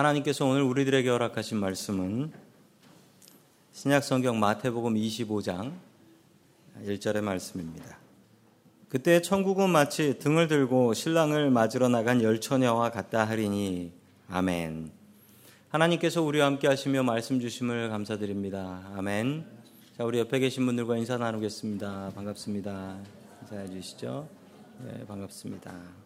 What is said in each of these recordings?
하나님께서 오늘 우리들에게 허락하신 말씀은 신약 성경 마태복음 25장 1절의 말씀입니다. 그때 천국은 마치 등을 들고 신랑을 맞으러 나간 열 처녀와 같다 하리니 아멘. 하나님께서 우리와 함께 하시며 말씀 주심을 감사드립니다. 아멘. 자, 우리 옆에 계신 분들과 인사 나누겠습니다. 반갑습니다. 인사해 주시죠. 네, 반갑습니다.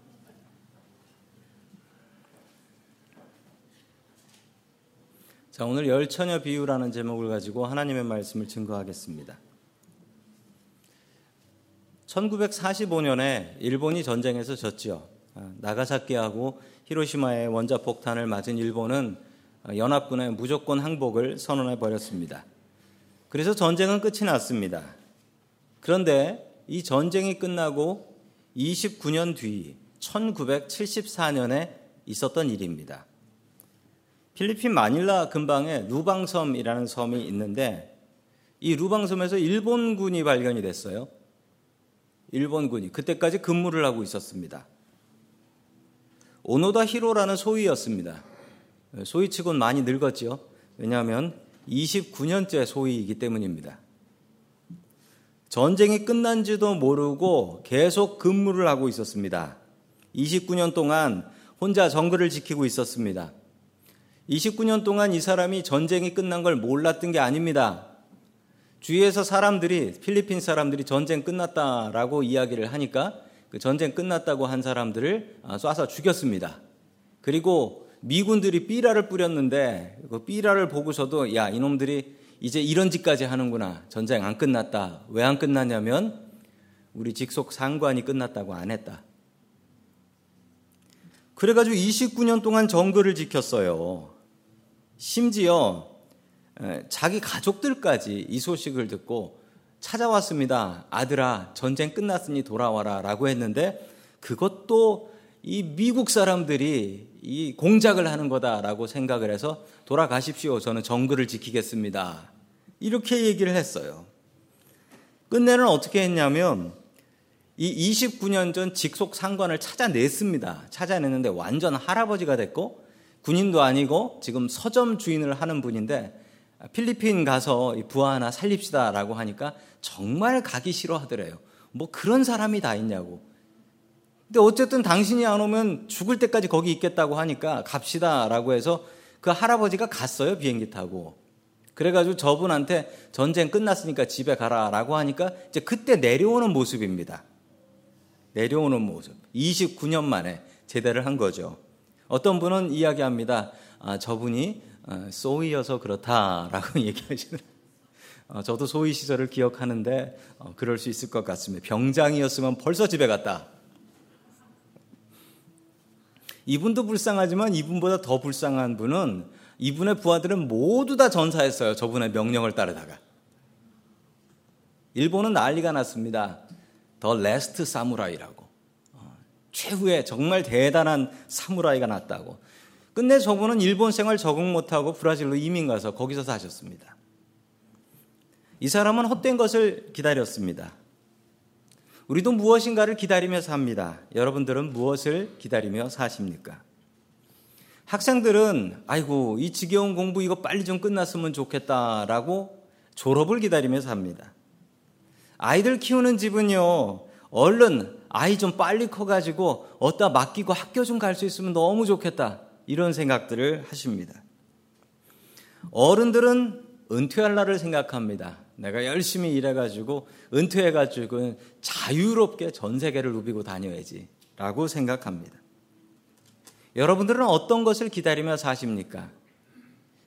자, 오늘 열처녀 비유라는 제목을 가지고 하나님의 말씀을 증거하겠습니다. 1945년에 일본이 전쟁에서 졌지요. 아, 나가사키하고 히로시마의 원자폭탄을 맞은 일본은 연합군의 무조건 항복을 선언해 버렸습니다. 그래서 전쟁은 끝이 났습니다. 그런데 이 전쟁이 끝나고 29년 뒤 1974년에 있었던 일입니다. 필리핀 마닐라 근방에 루방섬이라는 섬이 있는데 이 루방섬에서 일본군이 발견이 됐어요. 일본군이 그때까지 근무를 하고 있었습니다. 오노다 히로라는 소위였습니다. 소위치곤 많이 늙었죠. 왜냐하면 29년째 소위이기 때문입니다. 전쟁이 끝난지도 모르고 계속 근무를 하고 있었습니다. 29년 동안 혼자 정글을 지키고 있었습니다. 29년 동안 이 사람이 전쟁이 끝난 걸 몰랐던 게 아닙니다. 주위에서 사람들이 필리핀 사람들이 전쟁 끝났다라고 이야기를 하니까 그 전쟁 끝났다고 한 사람들을 아, 쏴서 죽였습니다. 그리고 미군들이 삐라를 뿌렸는데 그 삐라를 보고서도 야 이놈들이 이제 이런 짓까지 하는구나 전쟁 안 끝났다 왜 안 끝났냐면 우리 직속 상관이 끝났다고 안 했다. 그래가지고 29년 동안 정글을 지켰어요. 심지어 자기 가족들까지 이 소식을 듣고 찾아왔습니다. 아들아, 전쟁 끝났으니 돌아와라 라고 했는데 그것도 이 미국 사람들이 이 공작을 하는 거다라고 생각을 해서 돌아가십시오. 저는 정글을 지키겠습니다. 이렇게 얘기를 했어요. 끝내는 어떻게 했냐면 이 29년 전 직속 상관을 찾아냈습니다. 찾아냈는데 완전 할아버지가 됐고 군인도 아니고 지금 서점 주인을 하는 분인데 필리핀 가서 부하 하나 살립시다라고 하니까 정말 가기 싫어하더래요. 뭐 그런 사람이 다 있냐고. 근데 어쨌든 당신이 안 오면 죽을 때까지 거기 있겠다고 하니까 갑시다라고 해서 그 할아버지가 갔어요 비행기 타고. 그래가지고 저분한테 전쟁 끝났으니까 집에 가라라고 하니까 이제 그때 내려오는 모습입니다. 내려오는 모습. 29년 만에 제대를 한 거죠. 어떤 분은 이야기합니다. 아, 저분이 어, 소위여서 그렇다라고 얘기하시는. 어, 저도 소위 시절을 기억하는데 어, 그럴 수 있을 것 같습니다. 병장이었으면 벌써 집에 갔다. 이분도 불쌍하지만 이분보다 더 불쌍한 분은 이분의 부하들은 모두 다 전사했어요. 저분의 명령을 따르다가. 일본은 난리가 났습니다. The Last Samurai라고. 최후의 정말 대단한 사무라이가 났다고. 끝내 저분은 일본 생활 적응 못하고 브라질로 이민 가서 거기서 사셨습니다. 이 사람은 헛된 것을 기다렸습니다. 우리도 무엇인가를 기다리며 삽니다. 여러분들은 무엇을 기다리며 사십니까? 학생들은 아이고 이 지겨운 공부 이거 빨리 좀 끝났으면 좋겠다라고 졸업을 기다리며 삽니다. 아이들 키우는 집은요 얼른 아이 좀 빨리 커가지고 어디다 맡기고 학교 좀 갈 수 있으면 너무 좋겠다. 이런 생각들을 하십니다. 어른들은 은퇴할 날을 생각합니다. 내가 열심히 일해가지고 은퇴해가지고 자유롭게 전 세계를 누비고 다녀야지. 라고 생각합니다. 여러분들은 어떤 것을 기다리며 사십니까?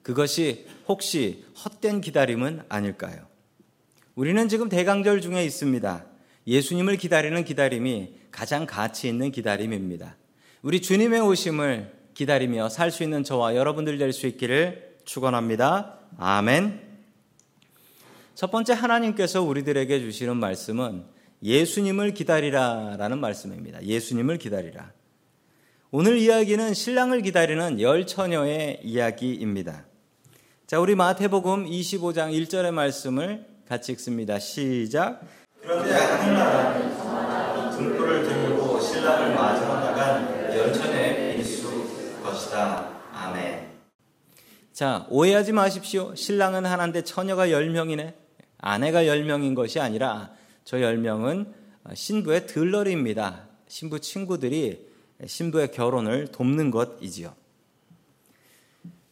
그것이 혹시 헛된 기다림은 아닐까요? 우리는 지금 대강절 중에 있습니다. 예수님을 기다리는 기다림이 가장 가치 있는 기다림입니다. 우리 주님의 오심을 기다리며 살 수 있는 저와 여러분들 될 수 있기를 축원합니다. 아멘. 첫 번째 하나님께서 우리들에게 주시는 말씀은 예수님을 기다리라라는 말씀입니다. 예수님을 기다리라. 오늘 이야기는 신랑을 기다리는 열 처녀의 이야기입니다. 자, 우리 마태복음 25장 1절의 말씀을 같이 읽습니다. 시작. 그런데 하늘나라는 등불을 들고 신랑을 맞으러 나간 열천의 일수 것이다. 아멘. 자, 오해하지 마십시오. 신랑은 하나인데 처녀가 10명이네. 아내가 10명인 것이 아니라 저 10명은 신부의 들러리입니다. 신부 친구들이 신부의 결혼을 돕는 것이지요.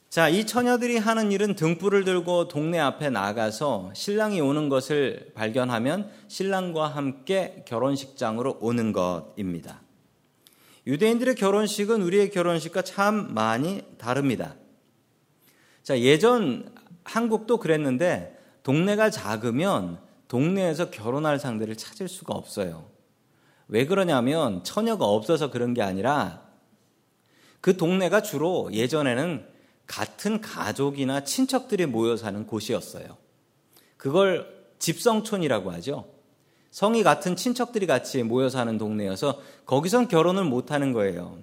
자, 이 처녀들이 하는 일은 등불을 들고 동네 앞에 나가서 신랑이 오는 것을 발견하면 신랑과 함께 결혼식장으로 오는 것입니다. 유대인들의 결혼식은 우리의 결혼식과 참 많이 다릅니다. 자, 예전 한국도 그랬는데 동네가 작으면 동네에서 결혼할 상대를 찾을 수가 없어요. 왜 그러냐면 처녀가 없어서 그런 게 아니라 그 동네가 주로 예전에는 같은 가족이나 친척들이 모여 사는 곳이었어요. 그걸 집성촌이라고 하죠. 성이 같은 친척들이 같이 모여 사는 동네여서 거기선 결혼을 못 하는 거예요.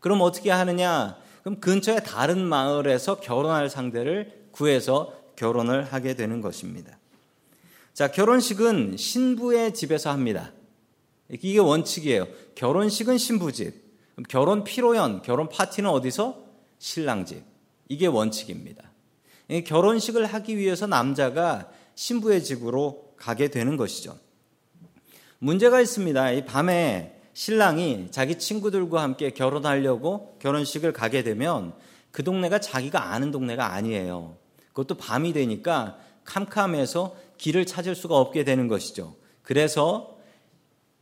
그럼 어떻게 하느냐? 그럼 근처에 다른 마을에서 결혼할 상대를 구해서 결혼을 하게 되는 것입니다. 자, 결혼식은 신부의 집에서 합니다. 이게 원칙이에요. 결혼식은 신부 집. 결혼 피로연, 결혼 파티는 어디서? 신랑 집. 이게 원칙입니다. 결혼식을 하기 위해서 남자가 신부의 집으로 가게 되는 것이죠. 문제가 있습니다. 이 밤에 신랑이 자기 친구들과 함께 결혼하려고 결혼식을 가게 되면 그 동네가 자기가 아는 동네가 아니에요. 그것도 밤이 되니까 캄캄해서 길을 찾을 수가 없게 되는 것이죠. 그래서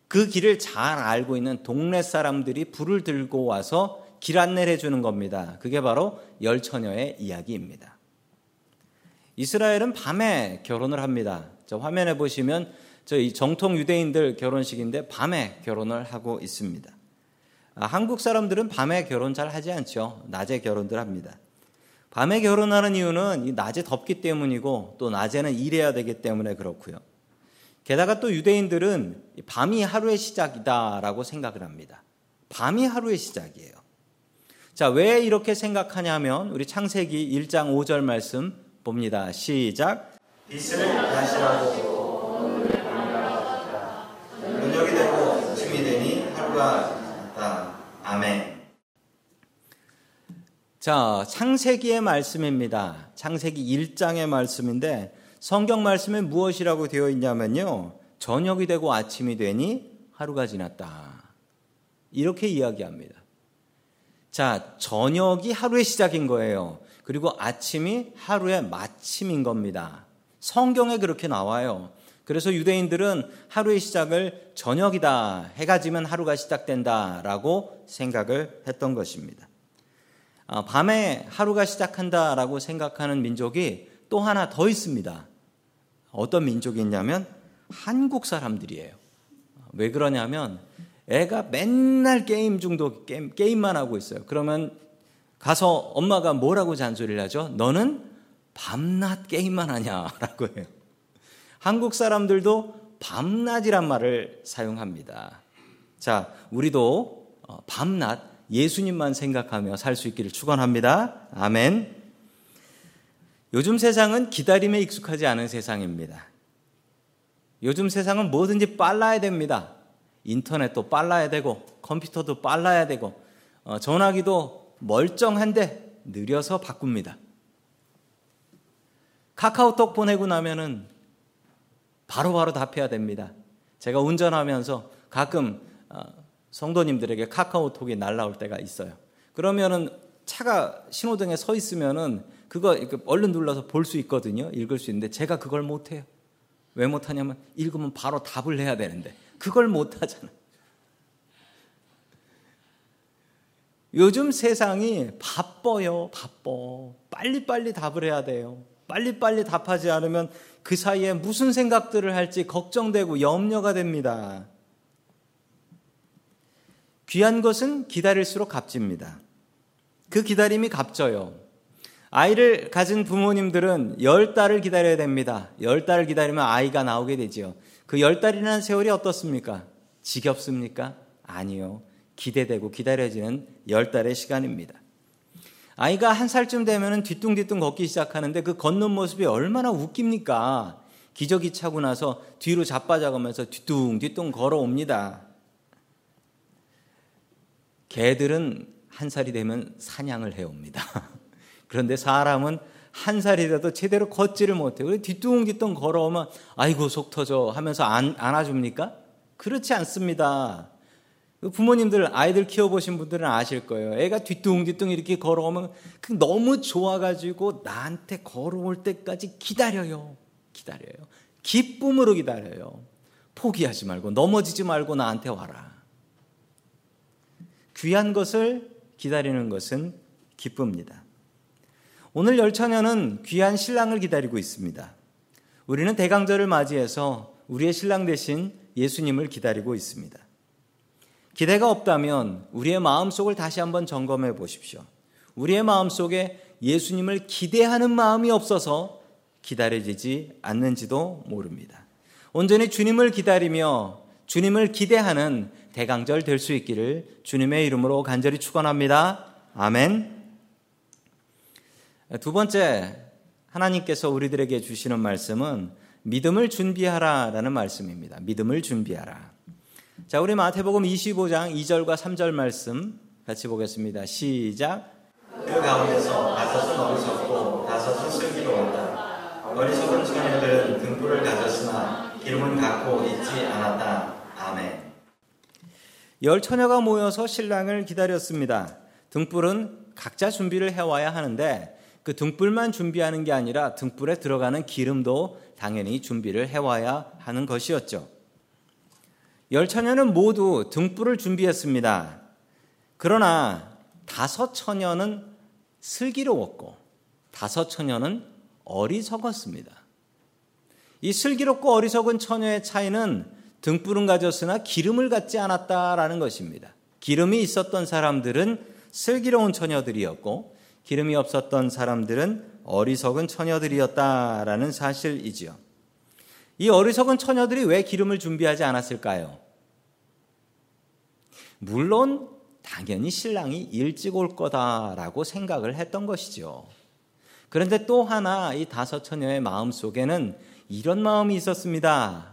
그 길을 잘 알고 있는 동네 사람들이 불을 들고 와서 길 안내를 해주는 겁니다. 그게 바로 열처녀의 이야기입니다. 이스라엘은 밤에 결혼을 합니다. 저 화면에 보시면 저희 정통 유대인들 결혼식인데 밤에 결혼을 하고 있습니다. 아, 한국 사람들은 밤에 결혼 잘 하지 않죠. 낮에 결혼들 합니다. 밤에 결혼하는 이유는 낮에 덥기 때문이고 또 낮에는 일해야 되기 때문에 그렇고요. 게다가 또 유대인들은 밤이 하루의 시작이다라고 생각을 합니다. 밤이 하루의 시작이에요. 자, 왜 이렇게 생각하냐면 우리 창세기 1장 5절 말씀 봅니다. 시작. 빛을 다시라고 아멘. 자, 창세기의 말씀입니다. 창세기 1장의 말씀인데 성경 말씀에 무엇이라고 되어 있냐면요. 저녁이 되고 아침이 되니 하루가 지났다. 이렇게 이야기합니다. 자, 저녁이 하루의 시작인 거예요. 그리고 아침이 하루의 마침인 겁니다. 성경에 그렇게 나와요. 그래서 유대인들은 하루의 시작을 저녁이다. 해가 지면 하루가 시작된다라고 생각을 했던 것입니다. 아, 밤에 하루가 시작한다라고 생각하는 민족이 또 하나 더 있습니다. 어떤 민족이 있냐면 한국 사람들이에요. 왜 그러냐면 애가 맨날 게임 중독, 게임, 게임만 하고 있어요. 그러면 가서 엄마가 뭐라고 잔소리를 하죠? 너는 밤낮 게임만 하냐라고 해요. 한국 사람들도 밤낮이란 말을 사용합니다. 자, 우리도 어, 밤낮 예수님만 생각하며 살 수 있기를 축원합니다. 아멘. 요즘 세상은 기다림에 익숙하지 않은 세상입니다. 요즘 세상은 뭐든지 빨라야 됩니다. 인터넷도 빨라야 되고 컴퓨터도 빨라야 되고 어, 전화기도 멀쩡한데 느려서 바꿉니다. 카카오톡 보내고 나면은 바로 바로 답해야 됩니다. 제가 운전하면서 가끔 어, 성도님들에게 카카오톡이 날라올 때가 있어요. 그러면은 차가 신호등에 서 있으면은 그거 얼른 눌러서 볼 수 있거든요. 읽을 수 있는데 제가 그걸 못 해요. 왜 못 하냐면 읽으면 바로 답을 해야 되는데 그걸 못 하잖아. 요즘 세상이 바빠요, 바빠. 빨리빨리 답을 해야 돼요. 빨리빨리 답하지 않으면 그 사이에 무슨 생각들을 할지 걱정되고 염려가 됩니다. 귀한 것은 기다릴수록 값집니다. 그 기다림이 값져요. 아이를 가진 부모님들은 열 달을 기다려야 됩니다. 열 달을 기다리면 아이가 나오게 되지요. 그 열 달이라는 세월이 어떻습니까? 지겹습니까? 아니요. 기대되고 기다려지는 열 달의 시간입니다. 아이가 한 살쯤 되면 뒤뚱뒤뚱 걷기 시작하는데 그 걷는 모습이 얼마나 웃깁니까? 기저귀 차고 나서 뒤로 자빠져가면서 뒤뚱뒤뚱 걸어옵니다. 개들은 한 살이 되면 사냥을 해옵니다. 그런데 사람은 한 살이라도 제대로 걷지를 못해요. 그래 뒤뚱뒤뚱 걸어오면 아이고 속 터져 하면서 안, 안아줍니까? 그렇지 않습니다. 그 부모님들 아이들 키워보신 분들은 아실 거예요. 애가 뒤뚱뒤뚱 이렇게 걸어오면 그 너무 좋아가지고 나한테 걸어올 때까지 기다려요. 기다려요. 기쁨으로 기다려요. 포기하지 말고 넘어지지 말고 나한테 와라. 귀한 것을 기다리는 것은 기쁩니다. 오늘 열처녀는 귀한 신랑을 기다리고 있습니다. 우리는 대강절을 맞이해서 우리의 신랑 대신 예수님을 기다리고 있습니다. 기대가 없다면 우리의 마음속을 다시 한번 점검해 보십시오. 우리의 마음속에 예수님을 기대하는 마음이 없어서 기다려지지 않는지도 모릅니다. 온전히 주님을 기다리며 주님을 기대하는 대강절 될 수 있기를 주님의 이름으로 간절히 축원합니다. 아멘. 두 번째 하나님께서 우리들에게 주시는 말씀은 믿음을 준비하라라는 말씀입니다. 믿음을 준비하라. 자, 우리 마태복음 25장 2절과 3절 말씀 같이 보겠습니다. 시작. 그 가운데서 다섯은 어리석고 다섯은 슬기로웠다. 어리석은 처녀들은 등불을 가졌으나 기름은 갖고 있지 않았다. 아멘. 열 처녀가 모여서 신랑을 기다렸습니다. 등불은 각자 준비를 해와야 하는데 그 등불만 준비하는 게 아니라 등불에 들어가는 기름도 당연히 준비를 해와야 하는 것이었죠. 열 처녀는 모두 등불을 준비했습니다. 그러나 다섯 처녀는 슬기로웠고 다섯 처녀는 어리석었습니다. 이 슬기롭고 어리석은 처녀의 차이는 등불은 가졌으나 기름을 갖지 않았다라는 것입니다. 기름이 있었던 사람들은 슬기로운 처녀들이었고 기름이 없었던 사람들은 어리석은 처녀들이었다라는 사실이지요. 이 어리석은 처녀들이 왜 기름을 준비하지 않았을까요? 물론 당연히 신랑이 일찍 올 거다라고 생각을 했던 것이죠. 그런데 또 하나 이 다섯 처녀의 마음 속에는 이런 마음이 있었습니다.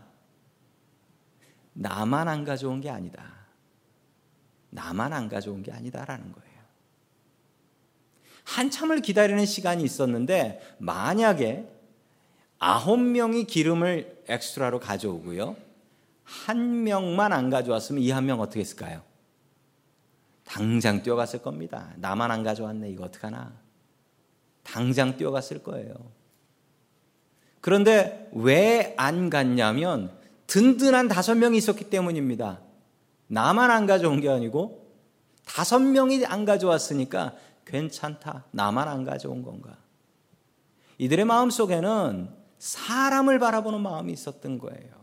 나만 안 가져온 게 아니다. 나만 안 가져온 게 아니다라는 거예요. 한참을 기다리는 시간이 있었는데 만약에 아홉 명이 기름을 엑스트라로 가져오고요. 한 명만 안 가져왔으면 이 한 명 어떻게 했을까요? 당장 뛰어갔을 겁니다. 나만 안 가져왔네. 이거 어떡하나. 당장 뛰어갔을 거예요. 그런데 왜 안 갔냐면 든든한 다섯 명이 있었기 때문입니다. 나만 안 가져온 게 아니고 다섯 명이 안 가져왔으니까 괜찮다. 나만 안 가져온 건가? 이들의 마음 속에는 사람을 바라보는 마음이 있었던 거예요.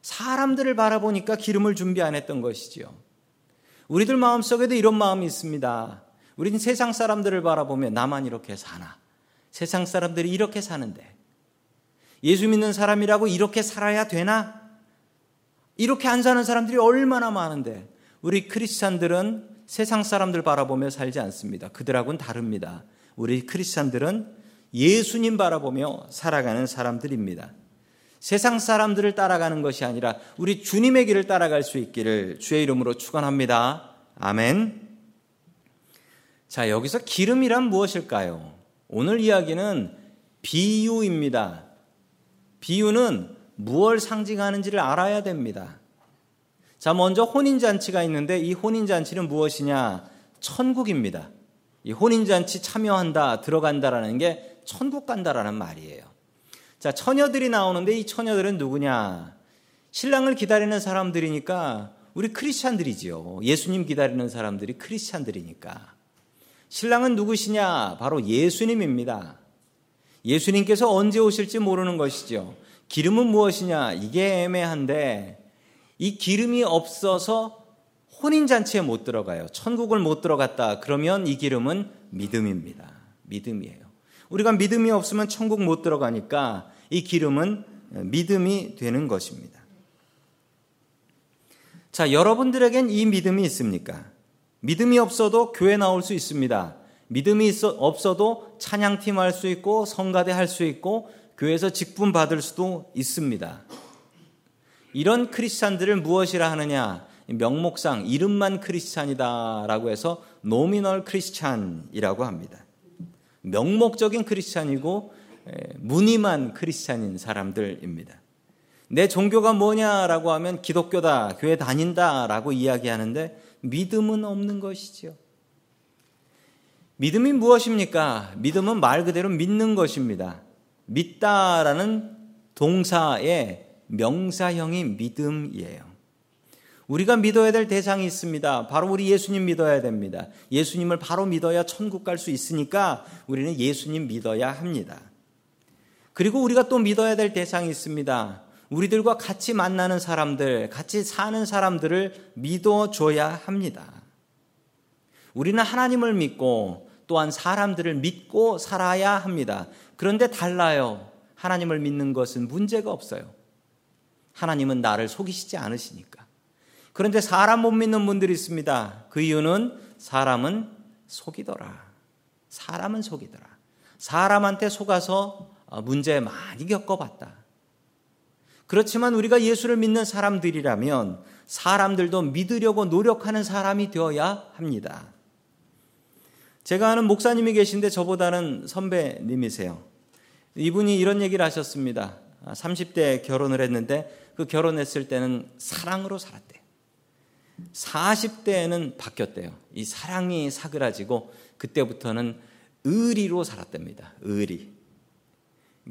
사람들을 바라보니까 기름을 준비 안 했던 것이지요. 우리들 마음 속에도 이런 마음이 있습니다. 우리는 세상 사람들을 바라보면 나만 이렇게 사나? 세상 사람들이 이렇게 사는데 예수 믿는 사람이라고 이렇게 살아야 되나? 이렇게 안 사는 사람들이 얼마나 많은데 우리 크리스찬들은 세상 사람들 바라보며 살지 않습니다. 그들하고는 다릅니다. 우리 크리스찬들은 예수님 바라보며 살아가는 사람들입니다. 세상 사람들을 따라가는 것이 아니라 우리 주님의 길을 따라갈 수 있기를 주의 이름으로 축원합니다. 아멘. 자, 여기서 기름이란 무엇일까요? 오늘 이야기는 비유입니다. 비유는 무엇을 상징하는지를 알아야 됩니다. 자, 먼저 혼인잔치가 있는데 이 혼인잔치는 무엇이냐? 천국입니다. 이 혼인잔치 참여한다, 들어간다라는 게 천국 간다라는 말이에요. 자, 처녀들이 나오는데 이 처녀들은 누구냐? 신랑을 기다리는 사람들이니까 우리 크리스찬들이지요. 예수님 기다리는 사람들이 크리스찬들이니까. 신랑은 누구시냐? 바로 예수님입니다. 예수님께서 언제 오실지 모르는 것이죠. 기름은 무엇이냐? 이게 애매한데 이 기름이 없어서 혼인잔치에 못 들어가요. 천국을 못 들어갔다. 그러면 이 기름은 믿음입니다. 믿음이에요. 우리가 믿음이 없으면 천국 못 들어가니까 이 기름은 믿음이 되는 것입니다. 자, 여러분들에겐 이 믿음이 있습니까? 믿음이 없어도 교회 나올 수 있습니다. 믿음이 있어, 없어도 찬양팀 할 수 있고 성가대 할 수 있고 교회에서 직분 받을 수도 있습니다. 이런 크리스찬들을 무엇이라 하느냐? 명목상 이름만 크리스찬이다라고 해서 노미널 크리스찬이라고 합니다. 명목적인 크리스찬이고 무늬만 크리스찬인 사람들입니다. 내 종교가 뭐냐라고 하면 기독교다, 교회 다닌다라고 이야기하는데 믿음은 없는 것이지요. 믿음이 무엇입니까? 믿음은 말 그대로 믿는 것입니다. 믿다라는 동사의 명사형이 믿음이에요. 우리가 믿어야 될 대상이 있습니다. 바로 우리 예수님 믿어야 됩니다. 예수님을 바로 믿어야 천국 갈 수 있으니까 우리는 예수님 믿어야 합니다. 그리고 우리가 또 믿어야 될 대상이 있습니다. 우리들과 같이 만나는 사람들, 같이 사는 사람들을 믿어줘야 합니다. 우리는 하나님을 믿고 또한 사람들을 믿고 살아야 합니다. 그런데 달라요. 하나님을 믿는 것은 문제가 없어요. 하나님은 나를 속이시지 않으시니까. 그런데 사람 못 믿는 분들이 있습니다. 그 이유는 사람은 속이더라. 사람은 속이더라. 사람한테 속아서 문제 많이 겪어봤다. 그렇지만 우리가 예수를 믿는 사람들이라면 사람들도 믿으려고 노력하는 사람이 되어야 합니다. 제가 아는 목사님이 계신데 저보다는 선배님이세요. 이분이 이런 얘기를 하셨습니다. 30대 결혼을 했는데 그 결혼했을 때는 사랑으로 살았대요. 40대에는 바뀌었대요. 이 사랑이 사그라지고 그때부터는 의리로 살았답니다. 의리.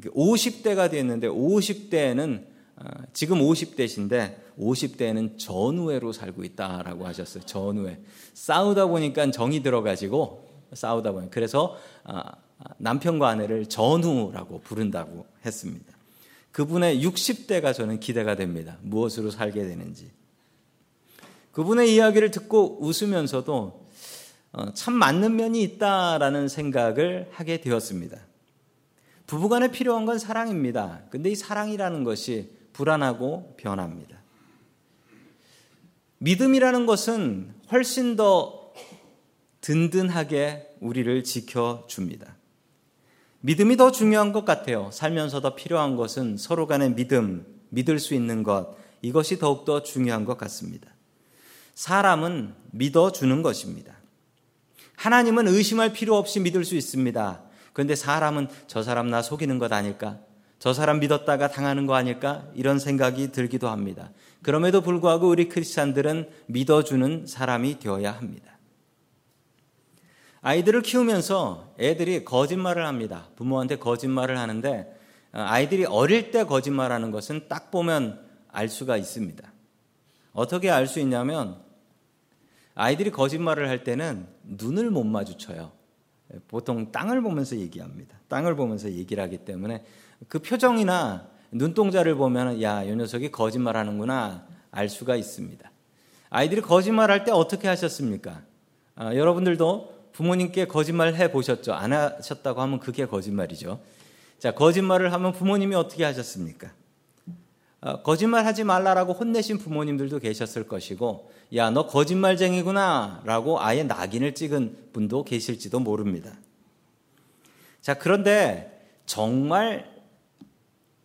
50대가 됐는데 50대에는 어, 지금 50대신데 50대에는 전우회로 살고 있다라고 하셨어요. 전우회. 싸우다 보니까 정이 들어가지고 싸우다 보니 그래서 아, 남편과 아내를 전우라고 부른다고 했습니다. 그분의 60대가 저는 기대가 됩니다. 무엇으로 살게 되는지. 그분의 이야기를 듣고 웃으면서도 어, 참 맞는 면이 있다라는 생각을 하게 되었습니다. 부부간에 필요한 건 사랑입니다. 근데 이 사랑이라는 것이 불안하고 변합니다. 믿음이라는 것은 훨씬 더 든든하게 우리를 지켜줍니다. 믿음이 더 중요한 것 같아요. 살면서 더 필요한 것은 서로 간의 믿음, 믿을 수 있는 것, 이것이 더욱더 중요한 것 같습니다. 사람은 믿어주는 것입니다. 하나님은 의심할 필요 없이 믿을 수 있습니다. 그런데 사람은 저 사람 나 속이는 것 아닐까? 저 사람 믿었다가 당하는 거 아닐까? 이런 생각이 들기도 합니다. 그럼에도 불구하고 우리 크리스찬들은 믿어주는 사람이 되어야 합니다. 아이들을 키우면서 애들이 거짓말을 합니다. 부모한테 거짓말을 하는데 어, 아이들이 어릴 때 거짓말하는 것은 딱 보면 알 수가 있습니다. 어떻게 알 수 있냐면 아이들이 거짓말을 할 때는 눈을 못 마주쳐요. 보통 땅을 보면서 얘기합니다. 땅을 보면서 얘기를 하기 때문에 그 표정이나 눈동자를 보면 야, 이 녀석이 거짓말하는구나 알 수가 있습니다. 아이들이 거짓말할 때 어떻게 하셨습니까? 아, 여러분들도 부모님께 거짓말 해 보셨죠? 안 하셨다고 하면 그게 거짓말이죠. 자, 거짓말을 하면 부모님이 어떻게 하셨습니까? 어, 거짓말 하지 말라라고 혼내신 부모님들도 계셨을 것이고, 야, 너 거짓말쟁이구나 라고 아예 낙인을 찍은 분도 계실지도 모릅니다. 자, 그런데 정말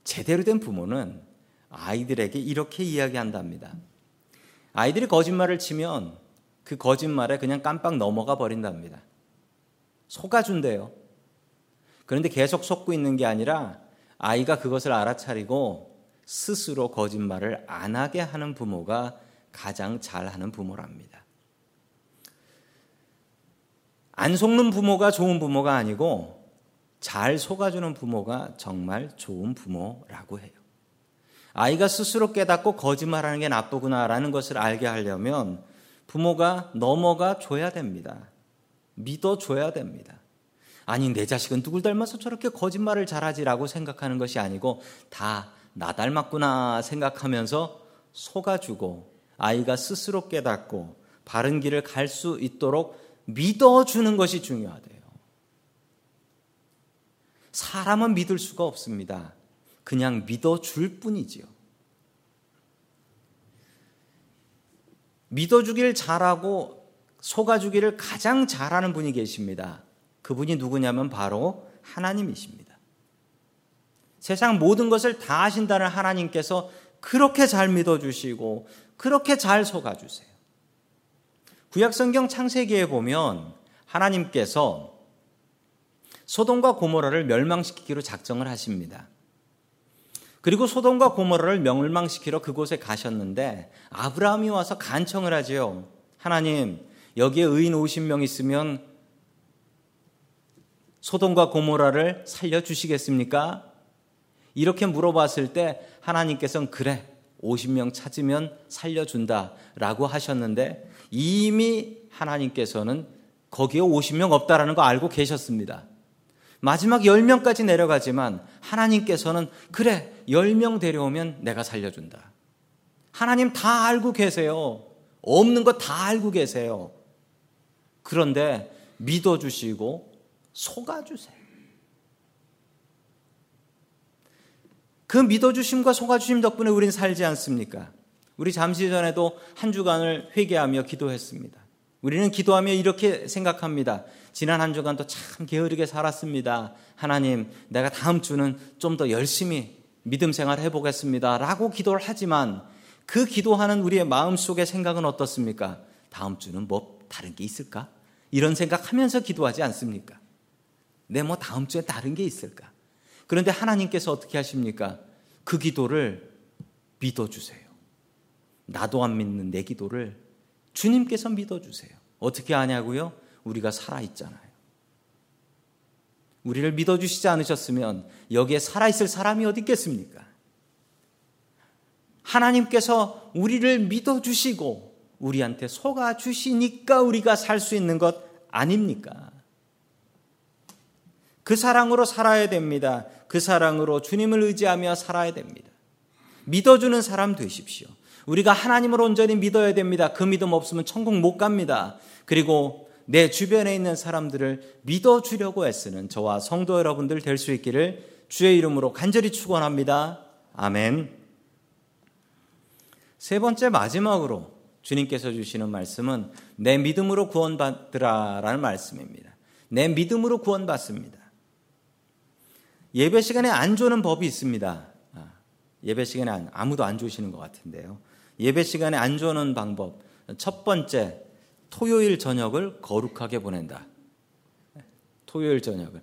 제대로 된 부모는 아이들에게 이렇게 이야기한답니다. 아이들이 거짓말을 치면 그 거짓말에 그냥 깜빡 넘어가 버린답니다. 속아준대요. 그런데 계속 속고 있는 게 아니라 아이가 그것을 알아차리고 스스로 거짓말을 안 하게 하는 부모가 가장 잘하는 부모랍니다. 안 속는 부모가 좋은 부모가 아니고 잘 속아주는 부모가 정말 좋은 부모라고 해요. 아이가 스스로 깨닫고 거짓말하는 게 나쁘구나라는 것을 알게 하려면 부모가 넘어가 줘야 됩니다. 믿어줘야 됩니다. 아니, 내 자식은 누굴 닮아서 저렇게 거짓말을 잘하지라고 생각하는 것이 아니고 다 나 닮았구나 생각하면서 속아주고 아이가 스스로 깨닫고 바른 길을 갈 수 있도록 믿어주는 것이 중요하대요. 사람은 믿을 수가 없습니다. 그냥 믿어줄 뿐이지요. 믿어주길 잘하고 속아주기를 가장 잘하는 분이 계십니다. 그분이 누구냐면 바로 하나님이십니다. 세상 모든 것을 다 하신다는 하나님께서 그렇게 잘 믿어주시고 그렇게 잘 속아주세요. 구약성경 창세기에 보면 하나님께서 소돔과 고모라를 멸망시키기로 작정을 하십니다. 그리고 소돔과 고모라를 멸망시키러 그곳에 가셨는데 아브라함이 와서 간청을 하지요. 하나님, 여기에 의인 50명 있으면 소돔과 고모라를 살려 주시겠습니까? 이렇게 물어봤을 때 하나님께서는 그래 50명 찾으면 살려 준다라고 하셨는데 이미 하나님께서는 거기에 50명 없다라는 거 알고 계셨습니다. 마지막 10명까지 내려가지만 하나님께서는 그래 10명 데려오면 내가 살려준다. 하나님 다 알고 계세요. 없는 거 다 알고 계세요. 그런데 믿어주시고 속아주세요. 그 믿어주심과 속아주심 덕분에 우린 살지 않습니까? 우리 잠시 전에도 한 주간을 회개하며 기도했습니다. 우리는 기도하며 이렇게 생각합니다. 지난 한 주간도 참 게으르게 살았습니다. 하나님, 내가 다음 주는 좀 더 열심히 믿음 생활 해보겠습니다. 라고 기도를 하지만 그 기도하는 우리의 마음 속의 생각은 어떻습니까? 다음 주는 뭐 다른 게 있을까? 이런 생각하면서 기도하지 않습니까? 내 뭐 다음 주에 다른 게 있을까? 그런데 하나님께서 어떻게 하십니까? 그 기도를 믿어주세요. 나도 안 믿는 내 기도를 주님께서 믿어주세요. 어떻게 하냐고요? 우리가 살아있잖아요. 우리를 믿어주시지 않으셨으면 여기에 살아있을 사람이 어디 있겠습니까? 하나님께서 우리를 믿어주시고 우리한테 속아 주시니까 우리가 살 수 있는 것 아닙니까? 그 사랑으로 살아야 됩니다. 그 사랑으로 주님을 의지하며 살아야 됩니다. 믿어주는 사람 되십시오. 우리가 하나님을 온전히 믿어야 됩니다. 그 믿음 없으면 천국 못 갑니다. 그리고 내 주변에 있는 사람들을 믿어주려고 애쓰는 저와 성도 여러분들 될 수 있기를 주의 이름으로 간절히 축원합니다. 아멘. 세 번째 마지막으로 주님께서 주시는 말씀은 내 믿음으로 구원받으라라는 말씀입니다. 내 믿음으로 구원받습니다. 예배 시간에 안 조는 법이 있습니다. 아, 예배 시간에 아무도 안 조시는 것 같은데요. 예배 시간에 안 조는 방법. 첫 번째, 토요일 저녁을 거룩하게 보낸다. 토요일 저녁을.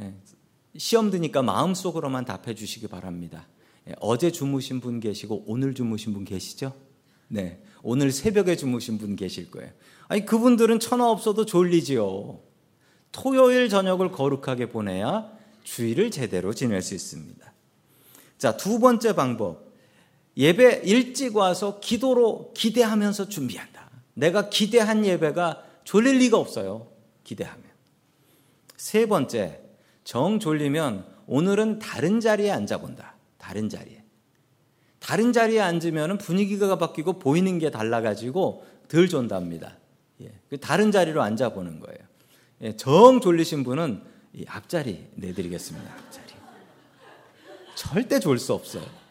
예, 시험 드니까 마음속으로만 답해 주시기 바랍니다. 예, 어제 주무신 분 계시고 오늘 주무신 분 계시죠? 네. 오늘 새벽에 주무신 분 계실 거예요. 아니, 그분들은 천하 없어도 졸리지요. 토요일 저녁을 거룩하게 보내야 주의를 제대로 지낼 수 있습니다. 자, 두 번째 방법. 예배 일찍 와서 기도로 기대하면서 준비한다. 내가 기대한 예배가 졸릴 리가 없어요. 기대하면. 세 번째, 정 졸리면 오늘은 다른 자리에 앉아본다. 다른 자리에. 다른 자리에 앉으면 분위기가 바뀌고 보이는 게 달라가지고 덜 존답니다. 예, 그 다른 자리로 앉아보는 거예요. 예, 정 졸리신 분은 이 앞자리 내드리겠습니다. 앞자리. 절대 좋을 수 없어요.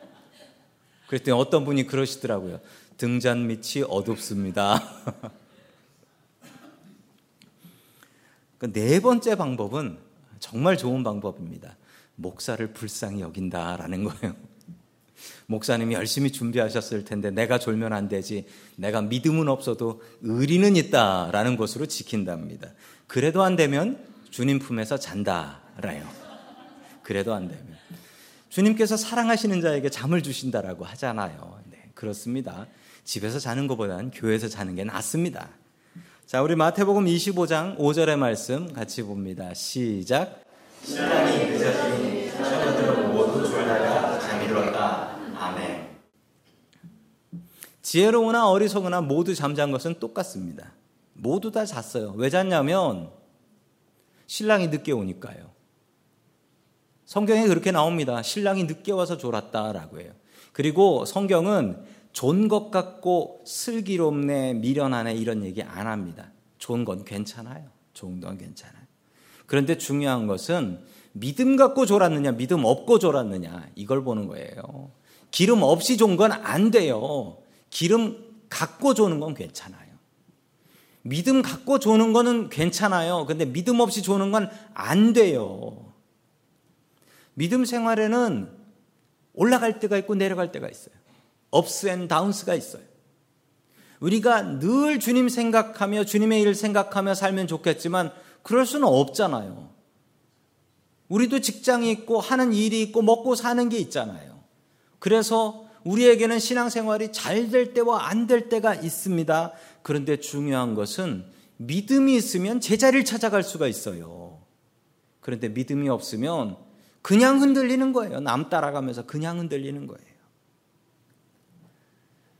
그랬더니 어떤 분이 그러시더라고요. 등잔 밑이 어둡습니다. 그네 번째 방법은 정말 좋은 방법입니다. 목사를 불쌍히 여긴다라는 거예요. 목사님이 열심히 준비하셨을 텐데 내가 졸면 안 되지. 내가 믿음은 없어도 의리는 있다라는 것으로 지킨답니다. 그래도 안 되면 주님 품에서 잔다라요. 그래도 안 되면. 주님께서 사랑하시는 자에게 잠을 주신다라고 하잖아요. 네, 그렇습니다. 집에서 자는 것보다는 교회에서 자는 게 낫습니다. 자, 우리 마태복음 25장 5절의 말씀 같이 봅니다. 시작. 신랑이 늦어지니 처녀들은 모두 졸다가 잠이 들었다. 아멘. 지혜로우나 어리석으나 모두 잠잔 것은 똑같습니다. 모두 다 잤어요. 왜 잤냐면 신랑이 늦게 오니까요. 성경에 그렇게 나옵니다. 신랑이 늦게 와서 졸았다라고 해요. 그리고 성경은 좋은 것 같고 슬기롭네, 미련하네 이런 얘기 안 합니다. 좋은 건 괜찮아요. 좋은 건 괜찮아요. 그런데 중요한 것은 믿음 갖고 졸았느냐, 믿음 없고 졸았느냐 이걸 보는 거예요. 기름 없이 존건안 돼요. 기름 갖고 조는 건 괜찮아요. 믿음 갖고 조는 거는 괜찮아요. 근데 믿음 없이 조는 건 안 돼요. 믿음 생활에는 올라갈 때가 있고 내려갈 때가 있어요. ups and downs가 있어요. 우리가 늘 주님 생각하며 주님의 일을 생각하며 살면 좋겠지만 그럴 수는 없잖아요. 우리도 직장이 있고 하는 일이 있고 먹고 사는 게 있잖아요. 그래서 우리에게는 신앙생활이 잘 될 때와 안 될 때가 있습니다. 그런데 중요한 것은 믿음이 있으면 제자리를 찾아갈 수가 있어요. 그런데 믿음이 없으면 그냥 흔들리는 거예요. 남 따라가면서 그냥 흔들리는 거예요.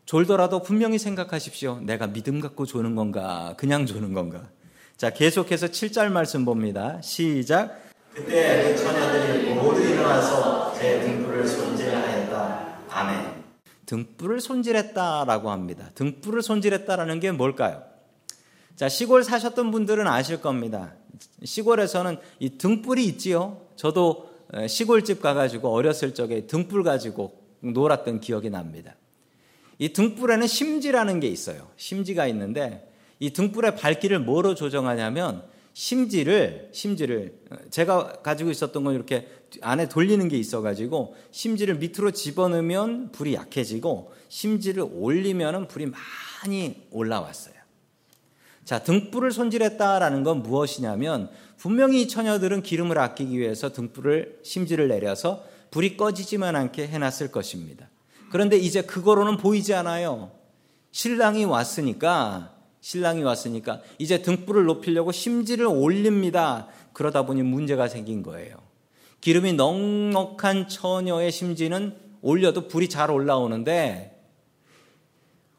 졸더라도 분명히 생각하십시오. 내가 믿음 갖고 조는 건가? 그냥 조는 건가? 자, 계속해서 7절 말씀 봅니다. 시작. 그때 그 처녀들이 모두 일어나서 제 등불을 손질하였다. 아멘. 등불을 손질했다라고 합니다. 등불을 손질했다라는 게 뭘까요? 자, 시골 사셨던 분들은 아실 겁니다. 시골에서는 이 등불이 있지요. 저도 시골집 가가지고 어렸을 적에 등불 가지고 놀았던 기억이 납니다. 이 등불에는 심지라는 게 있어요. 심지가 있는데 이 등불의 밝기를 뭐로 조정하냐면 심지를 심지를 제가 가지고 있었던 건 이렇게 안에 돌리는 게 있어가지고 심지를 밑으로 집어넣으면 불이 약해지고 심지를 올리면은 불이 많이 올라왔어요. 자 등불을 손질했다라는 건 무엇이냐면 분명히 이 처녀들은 기름을 아끼기 위해서 등불을 심지를 내려서 불이 꺼지지만 않게 해놨을 것입니다. 그런데 이제 그거로는 보이지 않아요. 신랑이 왔으니까 신랑이 왔으니까 이제 등불을 높이려고 심지를 올립니다. 그러다 보니 문제가 생긴 거예요. 기름이 넉넉한 처녀의 심지는 올려도 불이 잘 올라오는데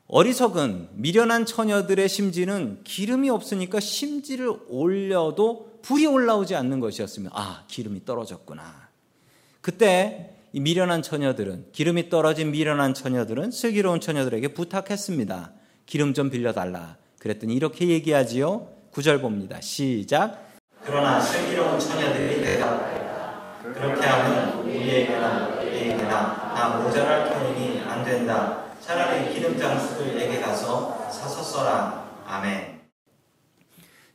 어리석은 미련한 처녀들의 심지는 기름이 없으니까 심지를 올려도 불이 올라오지 않는 것이었으면 아 기름이 떨어졌구나. 그때 이 미련한 처녀들은 기름이 떨어진 미련한 처녀들은 슬기로운 처녀들에게 부탁했습니다. 기름 좀 빌려달라. 그랬더니 이렇게 얘기하지요. 구절 봅니다. 시작. 그러나 슬기로운 처녀들이 대답하였다. 그렇게 하면 우리에게나 우리에게나 다 모자랄 터이니 안 된다. 차라리 기름 장수들에게 가서 사서 써라. 아멘.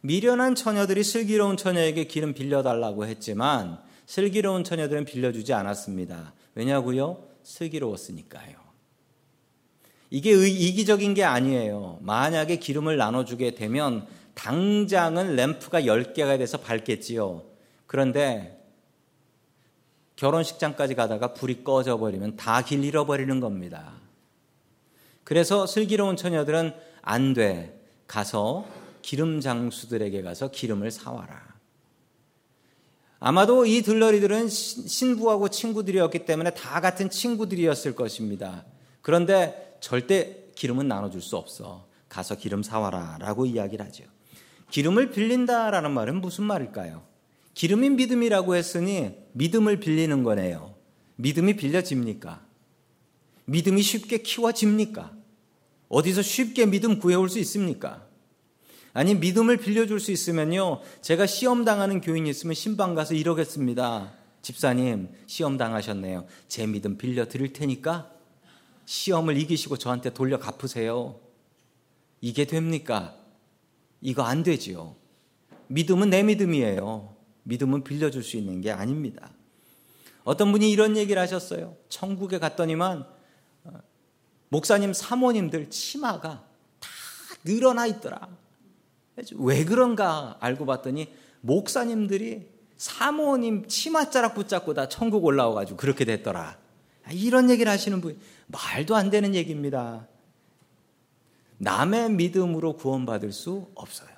미련한 처녀들이 슬기로운 처녀에게 기름 빌려달라고 했지만 슬기로운 처녀들은 빌려주지 않았습니다. 왜냐고요? 슬기로웠으니까요. 이게 이기적인 게 아니에요. 만약에 기름을 나눠주게 되면 당장은 램프가 10개가 돼서 밝겠지요. 그런데 결혼식장까지 가다가 불이 꺼져 버리면 다 길 잃어버리는 겁니다. 그래서 슬기로운 처녀들은 안 돼. 가서 기름 장수들에게 가서 기름을 사와라. 아마도 이 들러리들은 신부하고 친구들이었기 때문에 다 같은 친구들이었을 것입니다. 그런데 절대 기름은 나눠줄 수 없어. 가서 기름 사와라. 라고 이야기를 하죠. 기름을 빌린다라는 말은 무슨 말일까요? 기름이 믿음이라고 했으니 믿음을 빌리는 거네요. 믿음이 빌려집니까? 믿음이 쉽게 키워집니까? 어디서 쉽게 믿음 구해올 수 있습니까? 아니, 믿음을 빌려줄 수 있으면요. 제가 시험 당하는 교인이 있으면 신방 가서 이러겠습니다. 집사님, 시험 당하셨네요. 제 믿음 빌려 드릴 테니까 시험을 이기시고 저한테 돌려 갚으세요. 이게 됩니까? 이거 안 되지요. 믿음은 내 믿음이에요. 믿음은 빌려줄 수 있는 게 아닙니다. 어떤 분이 이런 얘기를 하셨어요. 천국에 갔더니만 어, 목사님 사모님들 치마가 다 늘어나 있더라. 왜 그런가 알고 봤더니 목사님들이 사모님 치맛자락 붙잡고 다 천국 올라와가지고 그렇게 됐더라. 이런 얘기를 하시는 분 말도 안 되는 얘기입니다. 남의 믿음으로 구원받을 수 없어요.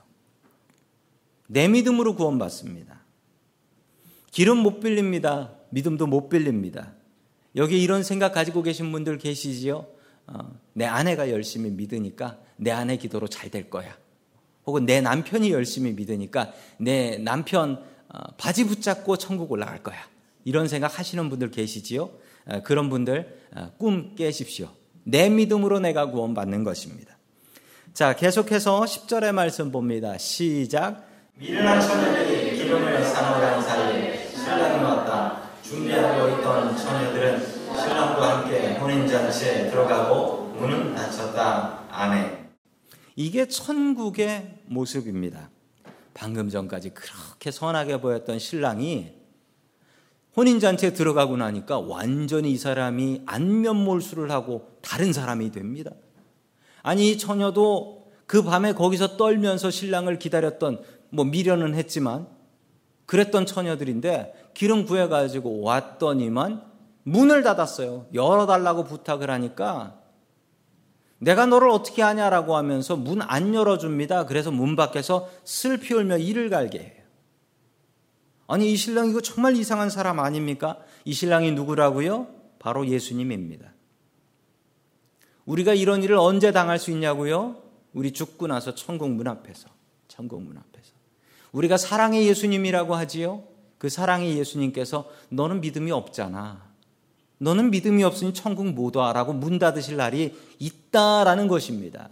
내 믿음으로 구원받습니다. 기름 못 빌립니다. 믿음도 못 빌립니다. 여기 이런 생각 가지고 계신 분들 계시지요? 어, 내 아내가 열심히 믿으니까 내 아내 기도로 잘 될 거야. 혹은 내 남편이 열심히 믿으니까 내 남편 어, 바지 붙잡고 천국 올라갈 거야. 이런 생각 하시는 분들 계시지요? 어, 그런 분들 어, 꿈 깨십시오. 내 믿음으로 내가 구원받는 것입니다. 자, 계속해서 10절의 말씀 봅니다. 시작. 미련한 처녀들이 기름을 사놓으란 사이에 신랑이 왔다. 준비하고 있던 처녀들은 신랑과 함께 혼인잔치에 들어가고 문은 닫혔다. 아멘. 이게 천국의 모습입니다. 방금 전까지 그렇게 선하게 보였던 신랑이 혼인잔치에 들어가고 나니까 완전히 이 사람이 안면몰수를 하고 다른 사람이 됩니다. 아니, 이 처녀도 그 밤에 거기서 떨면서 신랑을 기다렸던, 뭐 미련은 했지만, 그랬던 처녀들인데, 기름 구해가지고 왔더니만 문을 닫았어요. 열어달라고 부탁을 하니까 내가 너를 어떻게 하냐라고 하면서 문 안 열어줍니다. 그래서 문 밖에서 슬피 울며 이를 갈게 해요. 아니, 이 신랑 이거 정말 이상한 사람 아닙니까? 이 신랑이 누구라고요? 바로 예수님입니다. 우리가 이런 일을 언제 당할 수 있냐고요? 우리 죽고 나서 천국 문 앞에서. 천국 문 앞에서. 우리가 사랑의 예수님이라고 하지요? 그 사랑의 예수님께서 너는 믿음이 없잖아. 너는 믿음이 없으니 천국 못 와라고 문 닫으실 날이 있다라는 것입니다.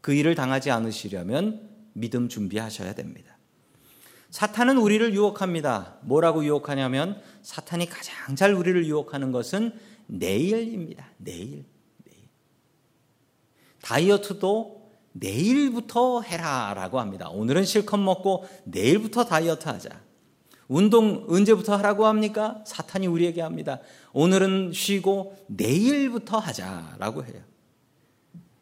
그 일을 당하지 않으시려면 믿음 준비하셔야 됩니다. 사탄은 우리를 유혹합니다. 뭐라고 유혹하냐면 사탄이 가장 잘 우리를 유혹하는 것은 내일입니다. 내일. 내일. 다이어트도 내일부터 해라라고 합니다. 오늘은 실컷 먹고 내일부터 다이어트 하자. 운동 언제부터 하라고 합니까? 사탄이 우리에게 합니다. 오늘은 쉬고 내일부터 하자라고 해요.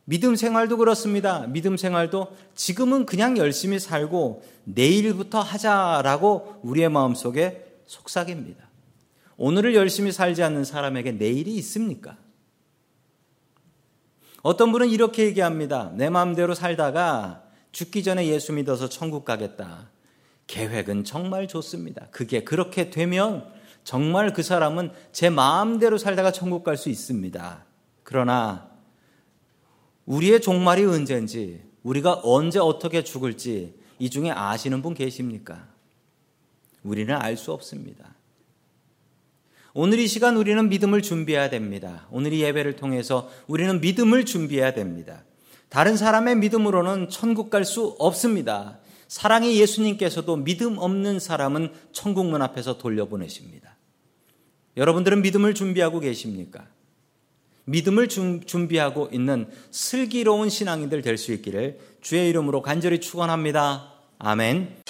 믿음 생활도 그렇습니다. 믿음 생활도 지금은 그냥 열심히 살고 내일부터 하자라고 우리의 마음속에 속삭입니다. 오늘을 열심히 살지 않는 사람에게 내일이 있습니까? 어떤 분은 이렇게 얘기합니다. 내 마음대로 살다가 죽기 전에 예수 믿어서 천국 가겠다. 계획은 정말 좋습니다. 그게 그렇게 되면 정말 그 사람은 제 마음대로 살다가 천국 갈 수 있습니다. 그러나 우리의 종말이 언제인지, 우리가 언제 어떻게 죽을지 이 중에 아시는 분 계십니까? 우리는 알 수 없습니다. 오늘 이 시간 우리는 믿음을 준비해야 됩니다. 오늘 이 예배를 통해서 우리는 믿음을 준비해야 됩니다. 다른 사람의 믿음으로는 천국 갈 수 없습니다. 사랑의 예수님께서도 믿음 없는 사람은 천국 문 앞에서 돌려보내십니다. 여러분들은 믿음을 준비하고 계십니까? 믿음을 준비하고 있는 슬기로운 신앙인들 될 수 있기를 주의 이름으로 간절히 축원합니다. 아멘.